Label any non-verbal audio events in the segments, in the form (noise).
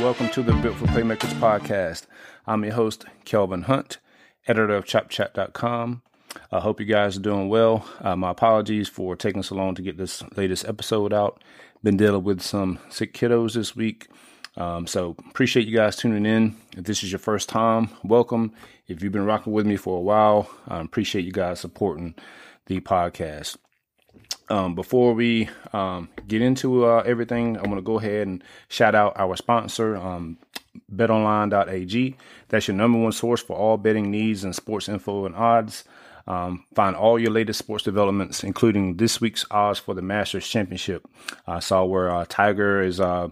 Welcome to the Built for Playmakers podcast. I'm your host, Kelvin Hunt, editor of ChopChat.com. I hope you guys are doing well. Uh, my apologies for taking so long to get this latest episode out. Been dealing with some sick kiddos this week. Um, so appreciate you guys tuning in. If this is your first time, welcome. If you've been rocking with me for a while, I appreciate you guys supporting the podcast. Um, before we um, get into uh, everything, I want to go ahead and shout out our sponsor, um, betonline.ag. That's your number one source for all betting needs and sports info and odds. Um, find all your latest sports developments, including this week's odds for the Masters Championship. I saw where uh, Tiger is. Uh,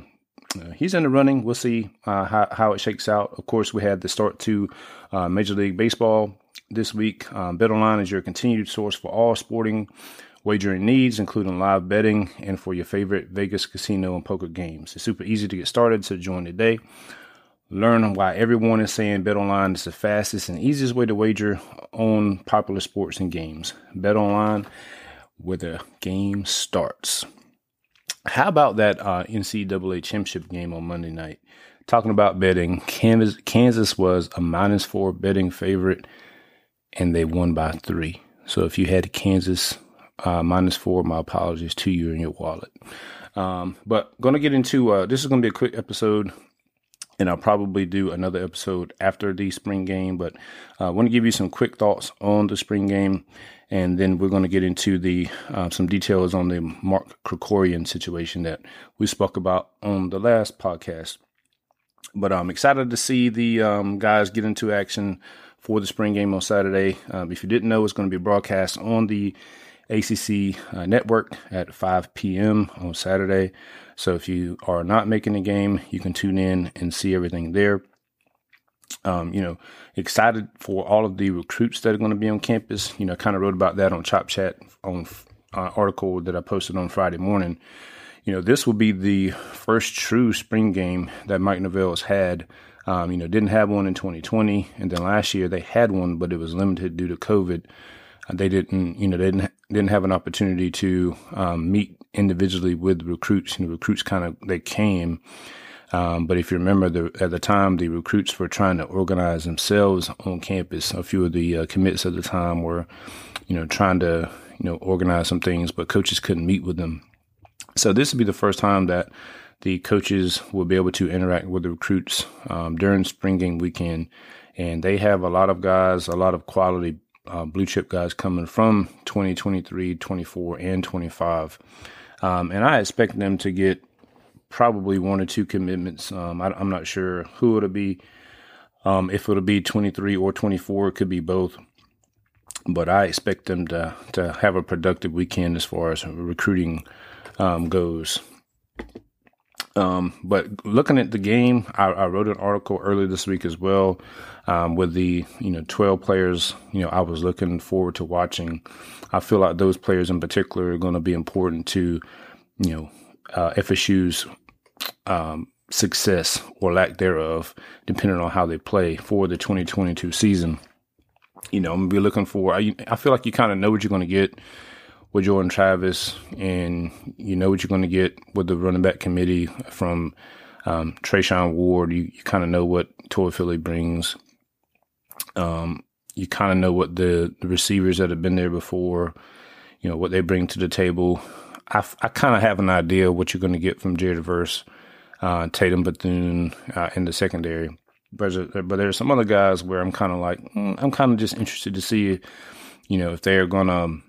he's in the running. We'll see uh, how, how it shakes out. Of course, we had the start to uh, Major League Baseball this week. Um, BetOnline is your continued source for all sporting wagering needs, including live betting and for your favorite Vegas casino and poker games. It's super easy to get started, so join today. Learn why everyone is saying BetOnline is the fastest and easiest way to wager on popular sports and games. BetOnline, where the game starts. How about that uh, NCAA championship game on Monday night? Talking about betting, Kansas, Kansas was a minus four betting favorite, and they won by three. So if you had Kansas uh, minus four, my apologies to you and your wallet. Um, but going to get into uh, this is going to be a quick episode and I'll probably do another episode after the spring game. But uh, I want to give you some quick thoughts on the spring game, and then we're going to get into the uh, some details on the Mark Krikorian situation that we spoke about on the last podcast. But I'm excited to see the um, guys get into action for the spring game on Saturday. Um, if you didn't know, it's going to be broadcast on the ACC uh, network at 5 p.m. on Saturday. So if you are not making a game, you can tune in and see everything there. Um, you know, excited for all of the recruits that are going to be on campus. You know, kind of wrote about that on Chop Chat on uh, article that I posted on Friday morning. You know, this will be the first true spring game that Mike Norvell has had. Um, you know, didn't have one in 2020, and then last year they had one, but it was limited due to COVID. They didn't, you know, they didn't didn't have an opportunity to um, meet individually with recruits. You know, recruits kind of they came, um, but if you remember, the, at the time, the recruits were trying to organize themselves on campus. A few of the uh, commits at the time were, you know, trying to you know organize some things, but coaches couldn't meet with them. So this would be the first time that the coaches will be able to interact with the recruits um, during spring game weekend, and they have a lot of guys, a lot of quality uh, blue chip guys coming from 2023, 24, and 25. Um, and I expect them to get probably one or two commitments. Um, I, am not sure who it'll be. Um, if it'll be 23 or 24, it could be both. But I expect them to to have a productive weekend as far as recruiting um, goes. Um, but looking at the game, I, I, wrote an article earlier this week as well um, with the you know 12 players you know I was looking forward to watching. I feel like those players in particular are going to be important to you know uh, FSU's um, success or lack thereof, depending on how they play for the 2022 season. You know, I'm gonna be looking for. I, I feel like you kind of know what you're going to get with Jordan Travis, and you know what you're going to get with the running back committee from um, Treshaun Ward. You, you kind of know what Toafili brings. Um, you kind of know what the, the, receivers that have been there before, you know, what they bring to the table. I, I kind of have an idea what you're going to get from Jared Verse, uh, Tatum Bethune uh, in the secondary. But, but there's some other guys where I'm kind of like, mm, I'm kind of just interested to see, you know, if they're going to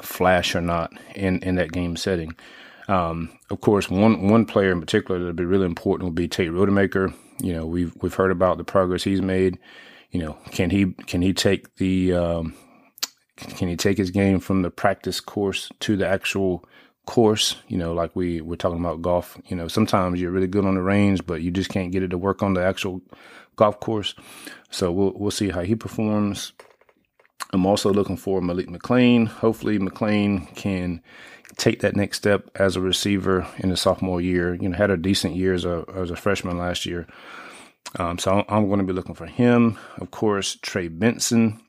flash or not in, in that game setting. Um, of course, one one player in particular that'll be really important will be Tate Rodemaker. You know, we've we've heard about the progress he's made. You know, can he can he take the um, can he take his game from the practice course to the actual course. You know, like we we're talking about golf. You know, sometimes you're really good on the range, but you just can't get it to work on the actual golf course. So we'll we'll see how he performs. I'm also looking for Malik McLean. Hopefully, McLean can take that next step as a receiver in the sophomore year. You know, had a decent year as a as a freshman last year. Um, so I'm, going to be looking for him. Of course, Trey Benson.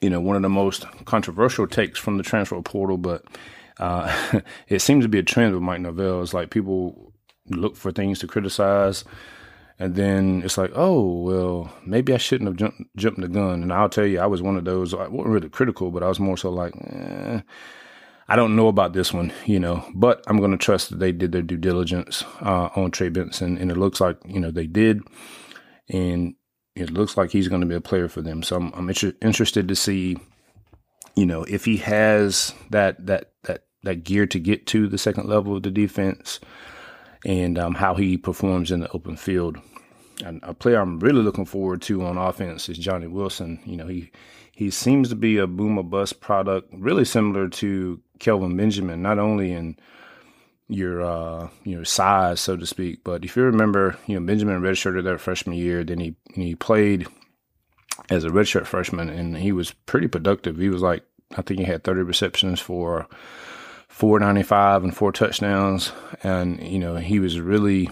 You know, one of the most controversial takes from the transfer portal, but uh, (laughs) it seems to be a trend with Mike Norvell. It's like people look for things to criticize and then it's like, oh, well, maybe I shouldn't have jumped, jumped the gun. And I'll tell you, I was one of those, I wasn't really critical, but I was more so like, eh, I don't know about this one, you know, but I'm going to trust that they did their due diligence uh, on Trey Benson. And it looks like, you know, they did. And it looks like he's going to be a player for them. So I'm, I'm inter- interested to see, you know, if he has that, that, that, that gear to get to the second level of the defense and um, how he performs in the open field. A player I'm really looking forward to on offense is Johnny Wilson. You know, he he seems to be a boom or bust product, really similar to Kelvin Benjamin, not only in your uh, your size, so to speak, but if you remember, you know, Benjamin redshirted that freshman year, then he he played as a redshirt freshman, and he was pretty productive. He was like, I think he had 30 receptions for 495 and four touchdowns, and you know he was really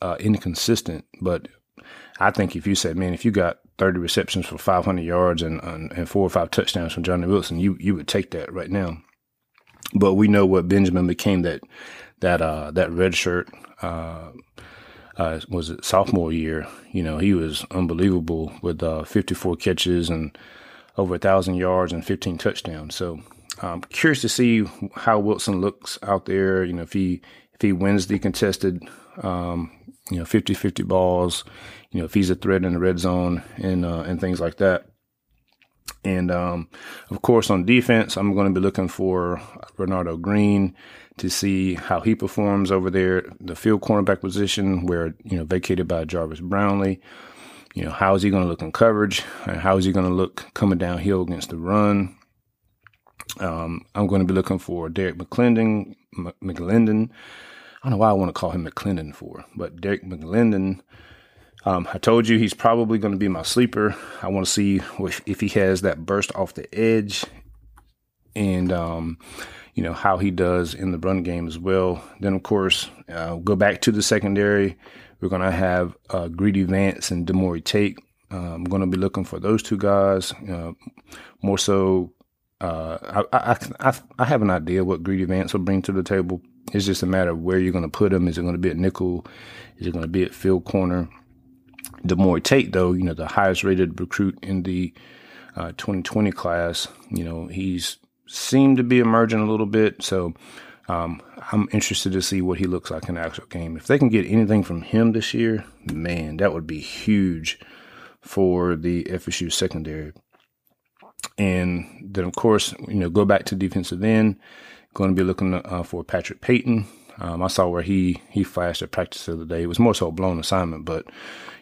uh, inconsistent. But I think if you said, man, if you got 30 receptions for 500 yards and, and, and four or five touchdowns from Johnny Wilson, you you would take that right now. But we know what Benjamin became that that uh, that red shirt uh, uh, was it sophomore year. You know he was unbelievable with uh, 54 catches and over a thousand yards and 15 touchdowns. So I'm curious to see how Wilson looks out there. You know, if he if he wins the contested, um, you know, 50-50 balls, you know, if he's a threat in the red zone and uh, and things like that. And um, of course, on defense, I'm going to be looking for Renardo Green to see how he performs over there, the field cornerback position, where you know vacated by Jarvis Brownlee. You know, how is he going to look in coverage, and how is he going to look coming downhill against the run? Um, I'm going to be looking for Derek McClendon, M- McLendon. I don't know why I want to call him McClendon for, but Derek McLendon. Um, I told you he's probably going to be my sleeper. I want to see if, he has that burst off the edge and, um, you know, how he does in the run game as well. Then, of course, uh, go back to the secondary. We're going to have uh, Greedy Vance and Demorie Tate. Uh, I'm going to be looking for those two guys. More so uh, I, I, I, I have an idea what Greedy Vance will bring to the table. It's just a matter of where you're going to put him. Is it going to be at nickel? Is it going to be at field corner? Demorie Tate, though, you know, the highest rated recruit in the uh, 2020 class, you know, he's seemed to be emerging a little bit. So um, I'm interested to see what he looks like in the actual game. If they can get anything from him this year, man, that would be huge for the FSU secondary. And then, of course, you know, go back to defensive end. Going to be looking uh, for Patrick Payton. Um, I saw where he he flashed at practice the other day. It was more so a blown assignment, but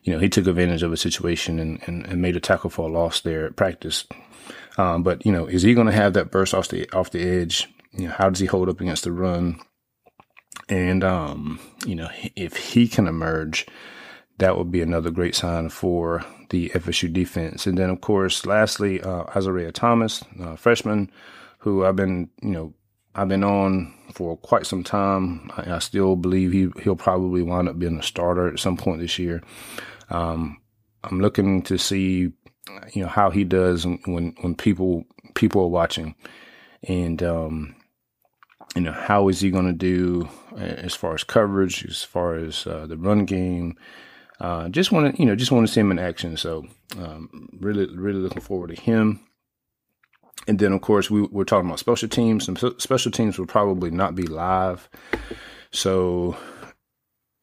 you know he took advantage of a situation and, and, and made a tackle for a loss there at practice. Um, but you know, is he going to have that burst off the off the edge? You know, how does he hold up against the run? And um, you know, if he can emerge, that would be another great sign for the FSU defense. And then, of course, lastly, uh, Thomas, uh, freshman, who I've been, you know, I've been on for quite some time. I, I, still believe he he'll probably wind up being a starter at some point this year. Um, I'm looking to see, you know, how he does when when people people are watching, and um, you know, how is he going to do as far as coverage, as far as uh, the run game uh, just want to, you know, just want to see him in action. So, um, really, really looking forward to him. And then, of course, we, we're talking about special teams. Some special teams will probably not be live. So,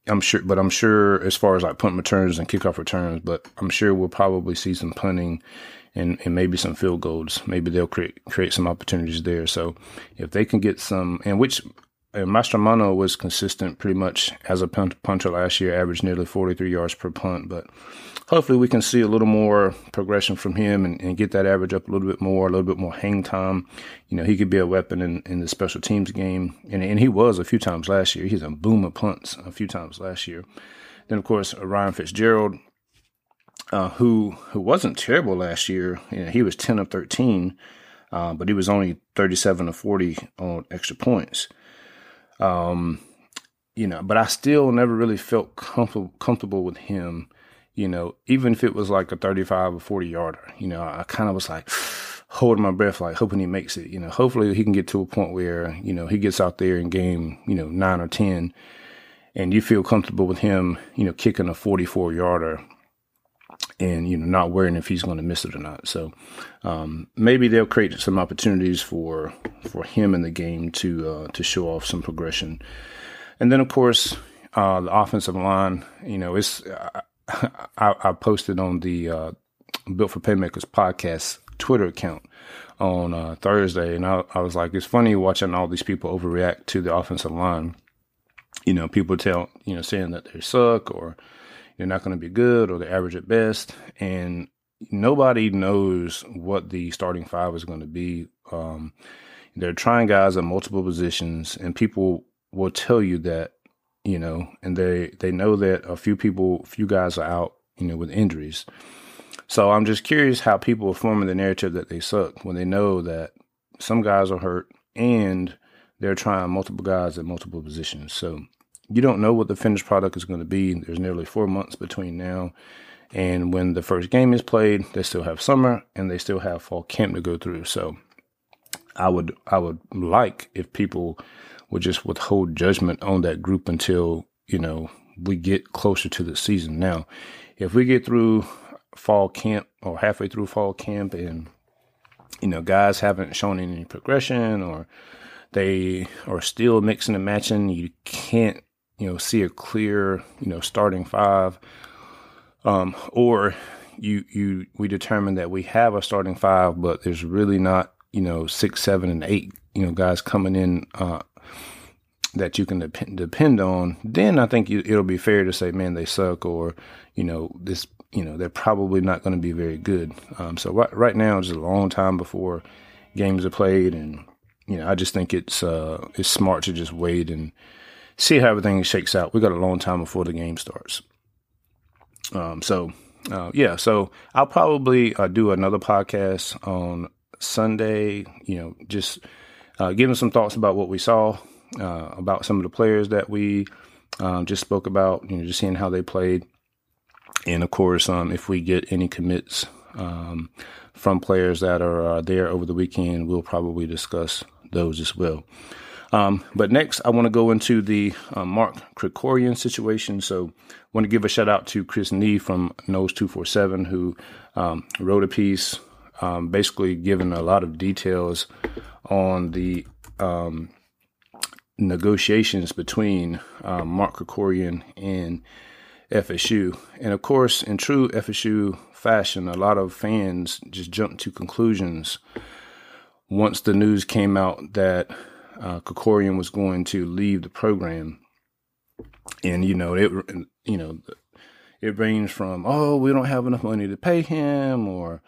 I'm sure, but I'm sure as far as like punt returns and kickoff returns, but I'm sure we'll probably see some punting and, and maybe some field goals. Maybe they'll create create some opportunities there. So if they can get some, and which and Mastromanno was consistent pretty much as a punter last year, averaged nearly 43 yards per punt. But hopefully we can see a little more progression from him and, and, get that average up a little bit more, a little bit more hang time. You know, he could be a weapon in, in the special teams game. And, and he was a few times last year. He's a boom of punts a few times last year. Then, of course, Ryan Fitzgerald, uh, who who wasn't terrible last year. You know, he was 10 of 13, uh, but he was only 37 of 40 on extra points. Um, you know, but I still never really felt comfortable comfortable with him. You know, even if it was like a 35 or 40 yarder, you know, I kind of was like (sighs) holding my breath, like hoping he makes it. You know, hopefully he can get to a point where you know he gets out there in game, you know, nine or 10, and you feel comfortable with him, you know, kicking a 44 yarder and you know not worrying if he's going to miss it or not. So um, maybe they'll create some opportunities for for him in the game to uh, to show off some progression. And then of course uh, the offensive line. You know, it's I, I posted on the uh, Built for Playmakers podcast Twitter account on uh, Thursday, and I, I was like, it's funny watching all these people overreact to the offensive line. You know, people tell you know saying that they suck or they're not going to be good or they're average at best. And nobody knows what the starting five is going to be. Um, they're trying guys at multiple positions, and people will tell you that, you know, and they, they know that a few people, few guys are out, you know, with injuries. So I'm just curious how people are forming the narrative that they suck when they know that some guys are hurt and they're trying multiple guys at multiple positions. So you don't know what the finished product is going to be. There's nearly four months between now and when the first game is played. They still have summer and they still have fall camp to go through. So I would I would like if people would just withhold judgment on that group until you know we get closer to the season. Now, if we get through fall camp or halfway through fall camp and you know guys haven't shown any progression or they are still mixing and matching, you can't you know, see a clear, you know, starting five, um, or you you we determine that we have a starting five, but there's really not, you know, six, seven, and eight, you know, guys coming in uh, that you can depend depend on. Then I think you, it'll be fair to say, man, they suck, or you know, this, you know, they're probably not going to be very good. Um, so right right now, it's a long time before games are played, and you know, I just think it's uh, it's smart to just wait and see how everything shakes out. We got a long time before the game starts. Um, so uh, yeah, so I'll probably uh, do another podcast on Sunday. You know, just uh, giving some thoughts about what we saw, uh, about some of the players that we um, just spoke about. You know, just seeing how they played, and of course, um, if we get any commits um, from players that are uh, there over the weekend, we'll probably discuss those as well. Um, but next, I want to go into the uh, Mark Krikorian situation. So, I want to give a shout out to Chris Nee from Noles Two Four Seven, who um, wrote a piece, um, basically giving a lot of details on the um, negotiations between uh, Mark Krikorian and FSU. And of course, in true FSU fashion, a lot of fans just jumped to conclusions once the news came out that uh, Krikorian was going to leave the program, and you know it, you know, it ranged from oh we don't have enough money to pay him, or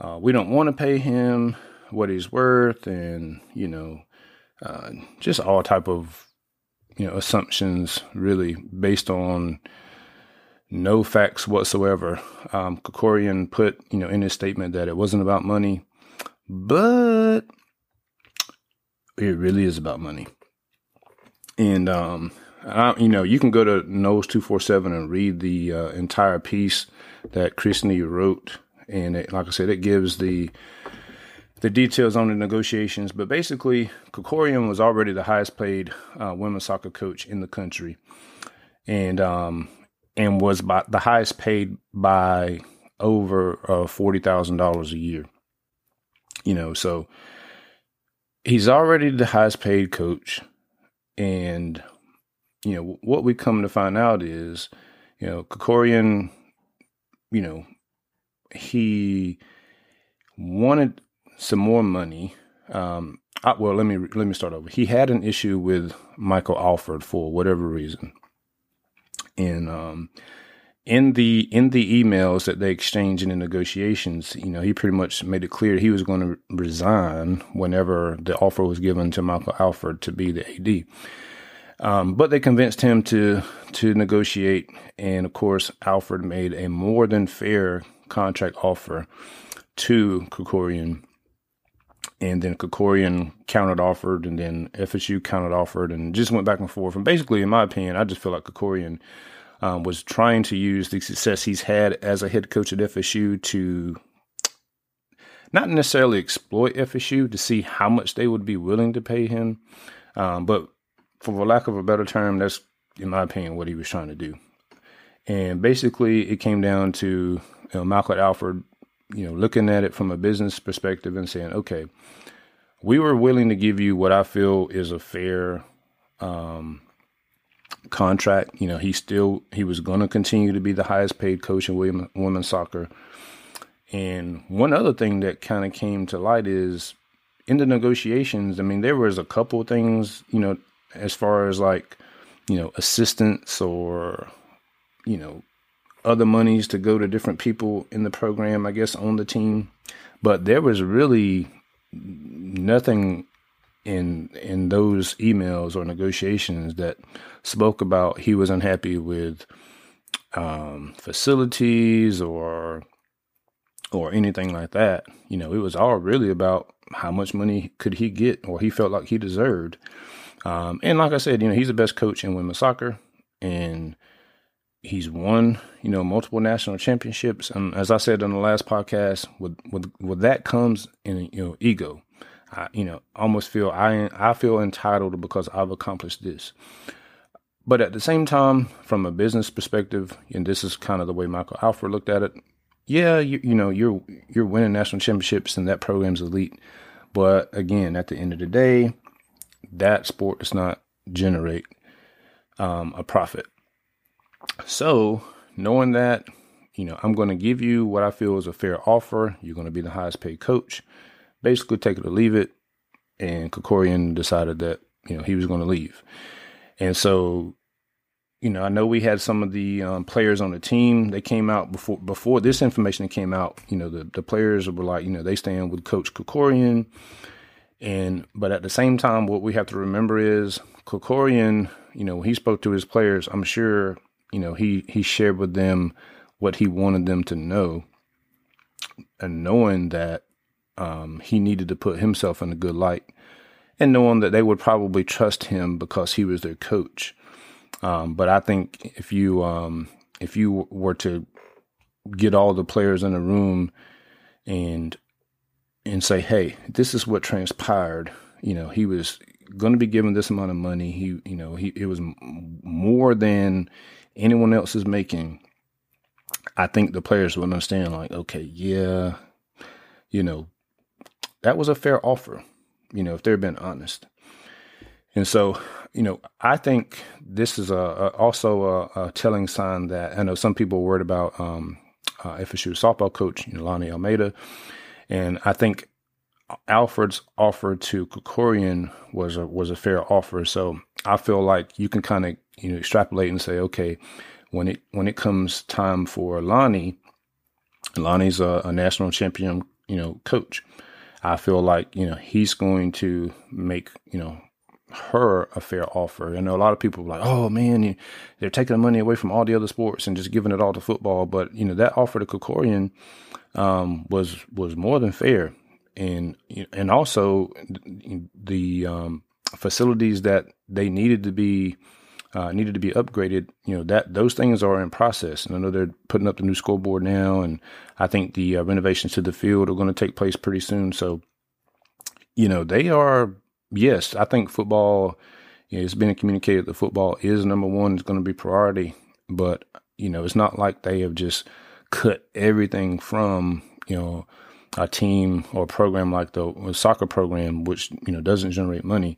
uh, we don't want to pay him what he's worth, and you know, uh, just all type of you know assumptions really based on no facts whatsoever. Um, Krikorian put you know in his statement that it wasn't about money, but it really is about money. And um, I, you know, you can go to Noles two four seven and read the uh, entire piece that Chris Nee wrote, and it, like I said, it gives the the details on the negotiations. But basically, Krikorian was already the highest paid uh, women's soccer coach in the country, and um, and was by the highest paid by over uh, forty thousand dollars a year. You know, so he's already the highest paid coach. And, you know, what we come to find out is, you know, Krikorian, you know, he wanted some more money. Um, uh, well, let me let me start over. He had an issue with Michael Alford for whatever reason, and um, in the in the emails that they exchanged in the negotiations, you know, he pretty much made it clear he was going to resign whenever the offer was given to Michael Alford to be the AD. Um, but they convinced him to to negotiate, and of course, Alford made a more than fair contract offer to Krikorian, and then Krikorian countered offered, and then FSU countered offered, and just went back and forth. And basically, in my opinion, I just feel like Krikorian – um, was trying to use the success he's had as a head coach at FSU to not necessarily exploit FSU to see how much they would be willing to pay him, um, but for lack of a better term, that's in my opinion what he was trying to do. And basically, it came down to you know, Malcolm Alford, you know, looking at it from a business perspective and saying, okay, we were willing to give you what I feel is a fair um, contract. You know, he still he was going to continue to be the highest paid coach in women, women's soccer. And one other thing that kind of came to light is in the negotiations. I mean, there was a couple things, you know, as far as like, you know, assistance or, you know, other monies to go to different people in the program, I guess, on the team. But there was really nothing in in those emails or negotiations that spoke about he was unhappy with um, facilities or or anything like that. You know, it was all really about how much money could he get or he felt like he deserved. Um, and like I said, you know, he's the best coach in women's soccer and he's won, you know, multiple national championships. And as I said in the last podcast, with with with that comes in you know ego. I, you know, almost feel I I feel entitled because I've accomplished this. But at the same time, from a business perspective, and this is kind of the way Michael Alford looked at it. Yeah, you, you know, you're you're winning national championships and that program's elite. But again, at the end of the day, that sport does not generate um, a profit. So, knowing that, you know, I'm going to give you what I feel is a fair offer. You're going to be the highest paid coach basically take it or leave it. And Krikorian decided that, you know, he was going to leave. And so, you know, I know we had some of the um, players on the team. They came out before before this information came out. You know, the the players were like, you know, they stand with Coach Krikorian. And but at the same time, what we have to remember is Krikorian. You know, when he spoke to his players, I'm sure you know he he shared with them what he wanted them to know, and knowing that um, he needed to put himself in a good light and knowing that they would probably trust him because he was their coach. Um, but I think if you um, if you were to get all the players in a room and and say, "Hey, this is what transpired," you know, he was going to be given this amount of money. He, you know, he it was more than anyone else is making. I think the players would understand, like, okay, yeah, you know, that was a fair offer, you know, if they're being honest. And so, you know, I think this is a, a also a, a, telling sign that I know some people worried about um, uh, FSU softball coach, you know, Lonni Alameda, and I think Alford's offer to Krikorian was a was a fair offer. So I feel like you can kind of you know extrapolate and say, okay, when it when it comes time for Lonni, Lonni's a, a national champion, you know, coach. I feel like, you know, he's going to make, you know, her a fair offer. I know a lot of people are like, oh man, they're taking the money away from all the other sports and just giving it all to football. But, you know, that offer to Krikorian um, was was more than fair. And and also the um, facilities that they needed to be uh, needed to be upgraded. You know that those things are in process, and I know they're putting up the new scoreboard now, and I think the uh, renovations to the field are going to take place pretty soon. So, you know, they are. Yes, I think football. You know, it's been communicated that football is number one. It's going to be priority, but you know, it's not like they have just cut everything from you know a team or a program like the soccer program, which you know doesn't generate money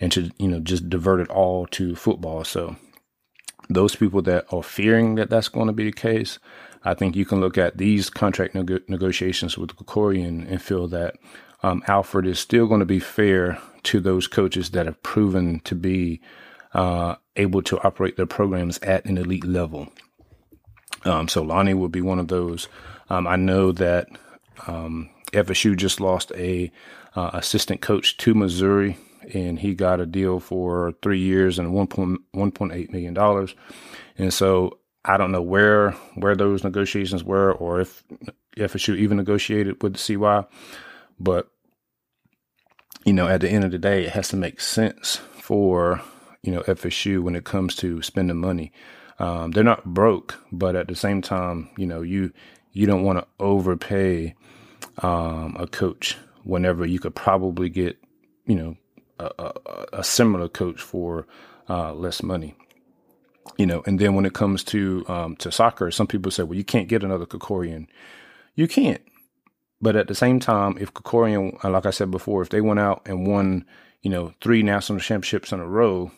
and to you know just divert it all to football. So those people that are fearing that that's going to be the case, I think you can look at these contract neg- negotiations with Krikorian and feel that um, Alford is still going to be fair, to those coaches that have proven to be uh, able to operate their programs at an elite level. Um, so Lonni will be one of those. Um, I know that um, FSU just lost a uh, assistant coach to Missouri, and he got a deal for three years and one point one point eight million dollars. And so I don't know where where those negotiations were, or if FSU even negotiated with the CY, but you know, at the end of the day, it has to make sense for you know FSU when it comes to spending money. Um, they're not broke, but at the same time, you know, you you don't want to overpay um, a coach whenever you could probably get, you know, a, a, similar coach for uh, less money. You know, and then when it comes to um, to soccer, some people say, well, you can't get another Krikorian. You can't. But at the same time, if Krikorian, like I said before, if they went out and won, you know, three national championships in a row,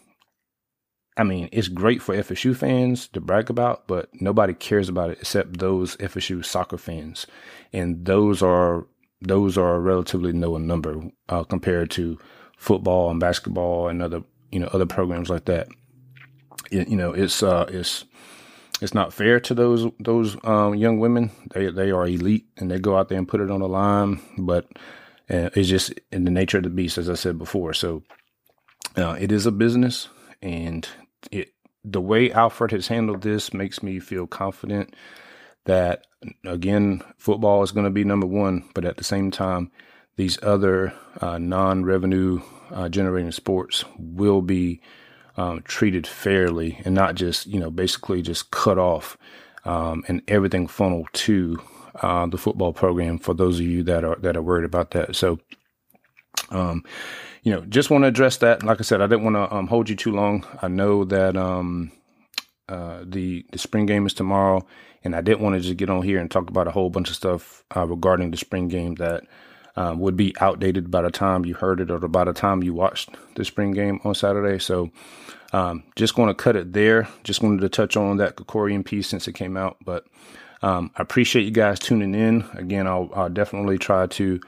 I mean, it's great for FSU fans to brag about, but nobody cares about it except those FSU soccer fans, and those are those are relatively in number uh, compared to football and basketball and other you know other programs like that. It, you know, it's uh, it's it's not fair to those those um, young women. They they are elite and they go out there and put it on the line, but uh, it's just in the nature of the beast, as I said before. So uh, it is a business and it the way Alford has handled this makes me feel confident that again football is going to be number one, but at the same time, these other uh, non-revenue uh, generating sports will be um, treated fairly and not just you know basically just cut off um, and everything funneled to uh, the football program for those of you that are that are worried about that. So. Um, you know, just want to address that. Like I said, I didn't want to um, hold you too long. I know that um, uh, the the spring game is tomorrow, and I didn't want to just get on here and talk about a whole bunch of stuff uh, regarding the spring game that um, would be outdated by the time you heard it or by the time you watched the spring game on Saturday. So, um, just going to cut it there. Just wanted to touch on that Krikorian piece since it came out, but um, I appreciate you guys tuning in. Again, I'll, I'll definitely try to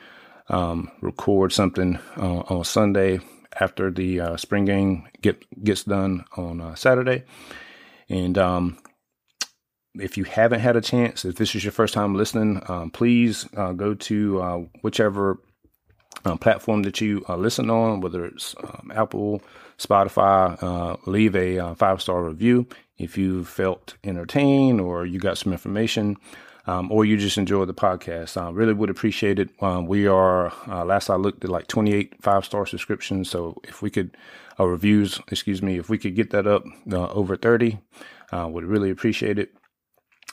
um, record something uh, on Sunday after the uh, spring game get gets done on uh, Saturday. And um, if you haven't had a chance, if this is your first time listening, um, please uh, go to uh, whichever uh, platform that you listen on, whether it's um, Apple, Spotify. leave a five star review if you felt entertained or you got some information um, or you just enjoyed the podcast. I really would appreciate it. Um, we are, uh, last I looked at like 28 five star subscriptions. So if we could, uh, reviews, excuse me, if we could get that up uh, over 30, uh, would really appreciate it.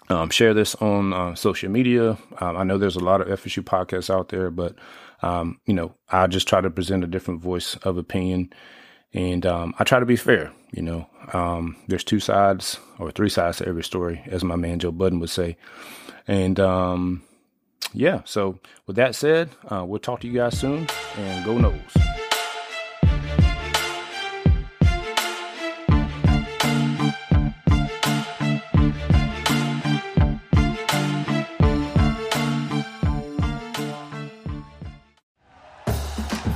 Um, share this on uh, social media. Um, I know there's a lot of FSU podcasts out there, but um, you know, I just try to present a different voice of opinion, and um, I try to be fair. You know, um, there's two sides or three sides to every story, as my man Joe Budden would say. And yeah, so with that said, uh, we'll talk to you guys soon and go Noles.